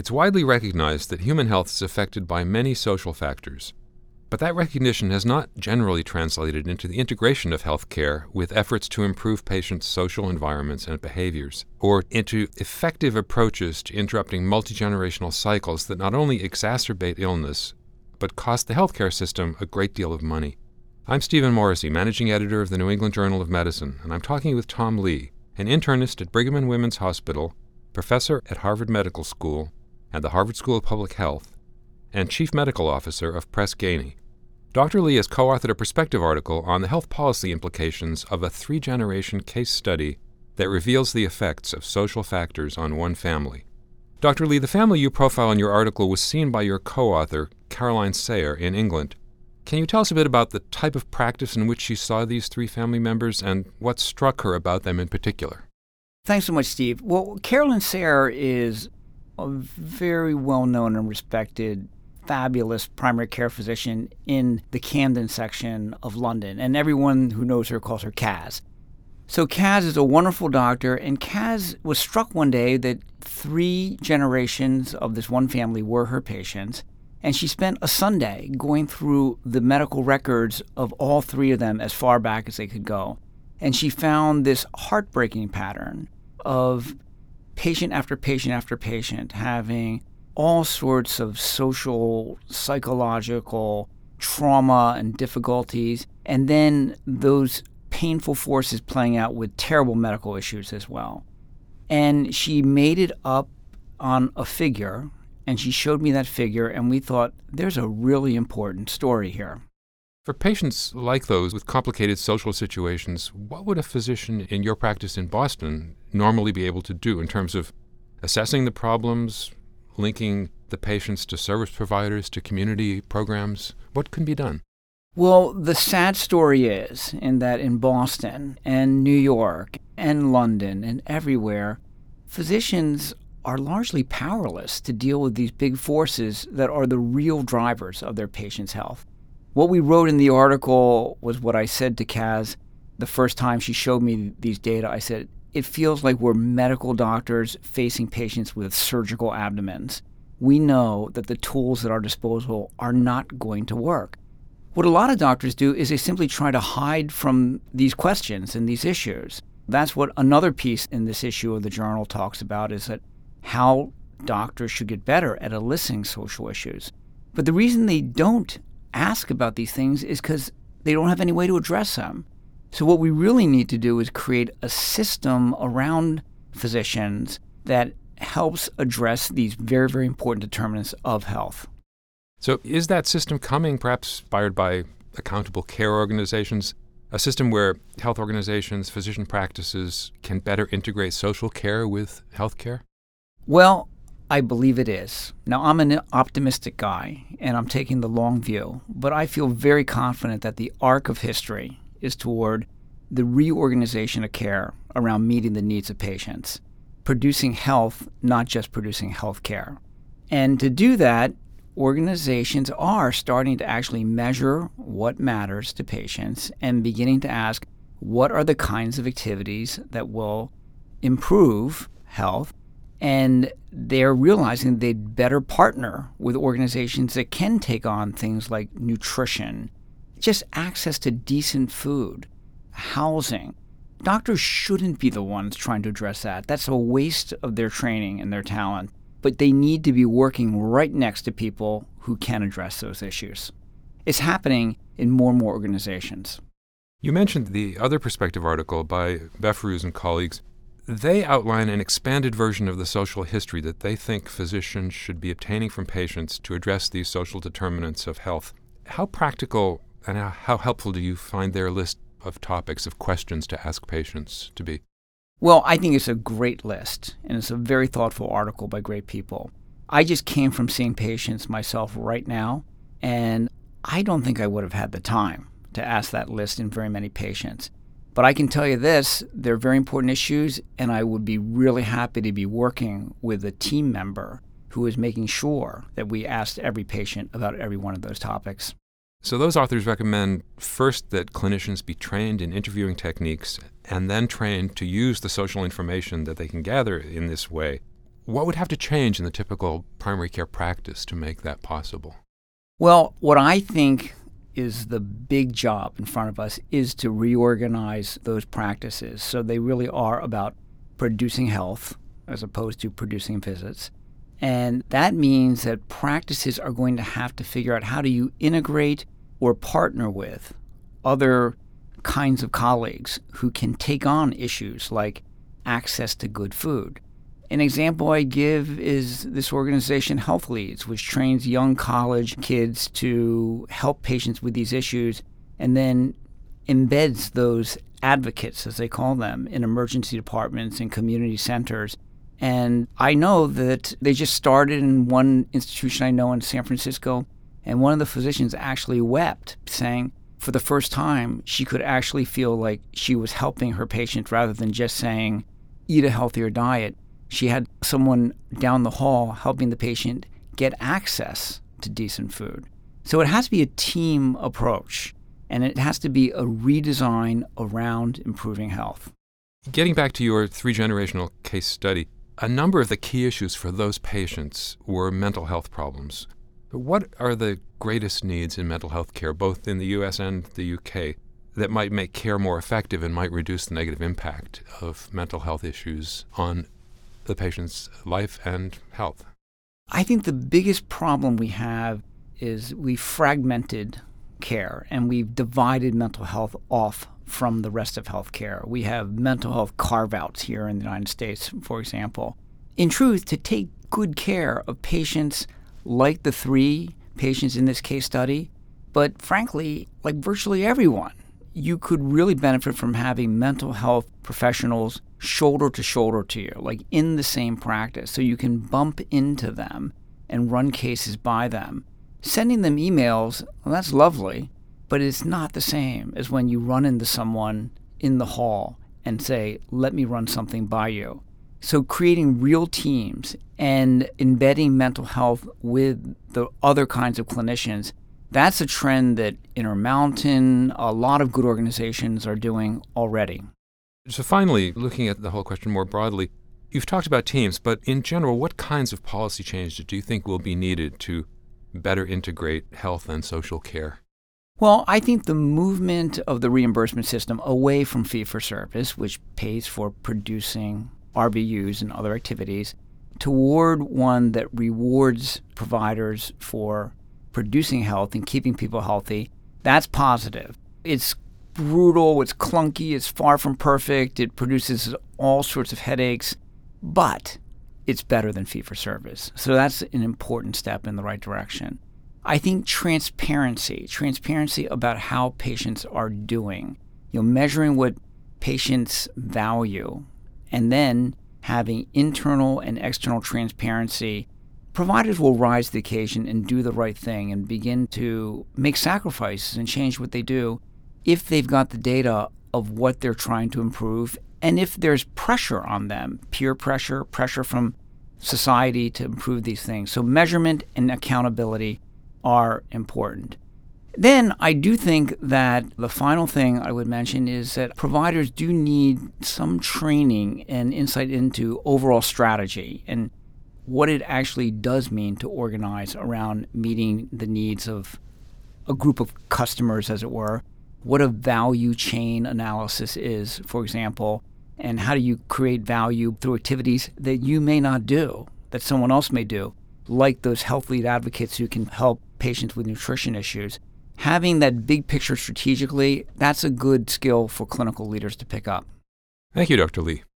It's widely recognized that human health is affected by many social factors. But that recognition has not generally translated into the integration of healthcare with efforts to improve patients' social environments and behaviors, or into effective approaches to interrupting multi-generational cycles that not only exacerbate illness, but cost the healthcare system a great deal of money. I'm Stephen Morrissey, managing editor of the New England Journal of Medicine, and I'm talking with Tom Lee, an internist at Brigham and Women's Hospital, professor at Harvard Medical School and the Harvard School of Public Health, and chief medical officer of Press Ganey. Dr. Lee has co authored a perspective article on the health policy implications of a three generation case study that reveals the effects of social factors on one family. Dr. Lee, the family you profile in your article was seen by your co author, Caroline Sayer, in England. Can you tell us a bit about the type of practice in which she saw these three family members and what struck her about them in particular? Thanks so much, Steve. Well, Caroline Sayer is a very well known and respected fabulous primary care physician in the Camden section of London, and everyone who knows her calls her Kaz. So Kaz is a wonderful doctor, and Kaz was struck one day that three generations of this one family were her patients, and she spent a Sunday going through the medical records of all three of them as far back as they could go. And she found this heartbreaking pattern of patient after patient after patient having all sorts of social, psychological trauma and difficulties, and then those painful forces playing out with terrible medical issues as well. And she made it up on a figure, and she showed me that figure, and we thought there's a really important story here. For patients like those with complicated social situations, what would a physician in your practice in Boston normally be able to do in terms of assessing the problems, linking the patients to service providers, to community programs? What can be done? Well, the sad story is in that in Boston and New York and London and everywhere, physicians are largely powerless to deal with these big forces that are the real drivers of their patients' health. What we wrote in the article was what I said to Kaz the first time she showed me these data. I said, it feels like we're medical doctors facing patients with surgical abdomens. We know that the tools at our disposal are not going to work. What a lot of doctors do is they simply try to hide from these questions and these issues. That's what another piece in this issue of the journal talks about is that how doctors should get better at eliciting social issues. But the reason they don't ask about these things is because they don't have any way to address them. So, what we really need to do is create a system around physicians that helps address these very, very important determinants of health. So, is that system coming, perhaps inspired by accountable care organizations, a system where health organizations, physician practices can better integrate social care with health care? Well, I believe it is. Now, I'm an optimistic guy and I'm taking the long view, but I feel very confident that the arc of history is toward the reorganization of care around meeting the needs of patients, producing health, not just producing health care. And to do that, organizations are starting to actually measure what matters to patients and beginning to ask what are the kinds of activities that will improve health. And they're realizing they'd better partner with organizations that can take on things like nutrition just access to decent food, housing. Doctors shouldn't be the ones trying to address that. That's a waste of their training and their talent. But they need to be working right next to people who can address those issues. It's happening in more and more organizations. You mentioned the other perspective article by Behforouz and colleagues. They outline an expanded version of the social history that they think physicians should be obtaining from patients to address these social determinants of health. How practical and how, helpful do you find their list of topics, of questions to ask patients to be? Well, I think it's a great list, and it's a very thoughtful article by great people. I just came from seeing patients myself right now, and I don't think I would have had the time to ask that list in very many patients. But I can tell you this they're very important issues, and I would be really happy to be working with a team member who is making sure that we asked every patient about every one of those topics. So, those authors recommend first that clinicians be trained in interviewing techniques and then trained to use the social information that they can gather in this way. what would have to change in the typical primary care practice to make that possible? Well, what I think is the big job in front of us is to reorganize those practices so they really are about producing health as opposed to producing visits. And that means that practices are going to have to figure out how do you integrate or partner with other kinds of colleagues who can take on issues like access to good food. An example I give is this organization, Health Leads, which trains young college kids to help patients with these issues and then embeds those advocates, as they call them, in emergency departments and community centers. And I know that they just started in one institution I know in San Francisco, and one of the physicians actually wept, saying, for the first time, she could actually feel like she was helping her patient rather than just saying, eat a healthier diet. She had someone down the hall helping the patient get access to decent food. So it has to be a team approach, and it has to be a redesign around improving health. Getting back to your three generational case study, a number of the key issues for those patients were mental health problems. What are the greatest needs in mental health care, both in the US and the UK, that might make care more effective and might reduce the negative impact of mental health issues on the patient's life and health? I think the biggest problem we have is we fragmented care and we've divided mental health off from the rest of healthcare. We have mental health carve outs here in the United States, for example. In truth, to take good care of patients like the three patients in this case study, but frankly, like virtually everyone. You could really benefit from having mental health professionals shoulder to shoulder to you, like in the same practice, so you can bump into them and run cases by them. Sending them emails, well, that's lovely, but it's not the same as when you run into someone in the hall and say, let me run something by you. So, creating real teams and embedding mental health with the other kinds of clinicians, that's a trend that Intermountain, a lot of good organizations are doing already. So, finally, looking at the whole question more broadly, you've talked about teams, but in general, what kinds of policy changes do you think will be needed to better integrate health and social care? Well, I think the movement of the reimbursement system away from fee for service, which pays for producing RVUs and other activities toward one that rewards providers for producing health and keeping people healthy, that's positive. It's brutal, it's clunky, it's far from perfect, it produces all sorts of headaches, but it's better than fee for service. So that's an important step in the right direction. I think transparency, transparency about how patients are doing, you know, measuring what patients value and then having internal and external transparency, providers will rise to the occasion and do the right thing and begin to make sacrifices and change what they do if they've got the data of what they're trying to improve and if there's pressure on them, peer pressure, pressure from society to improve these things. So measurement and accountability are important. Then I do think that the final thing I would mention is that providers do need some training and insight into overall strategy and what it actually does mean to organize around meeting the needs of a group of customers, as it were. What a value chain analysis is, for example, and how do you create value through activities that you may not do, that someone else may do, like those health lead advocates who can help patients with nutrition issues having that big picture strategically, that's a good skill for clinical leaders to pick up. Thank you, Dr. Lee.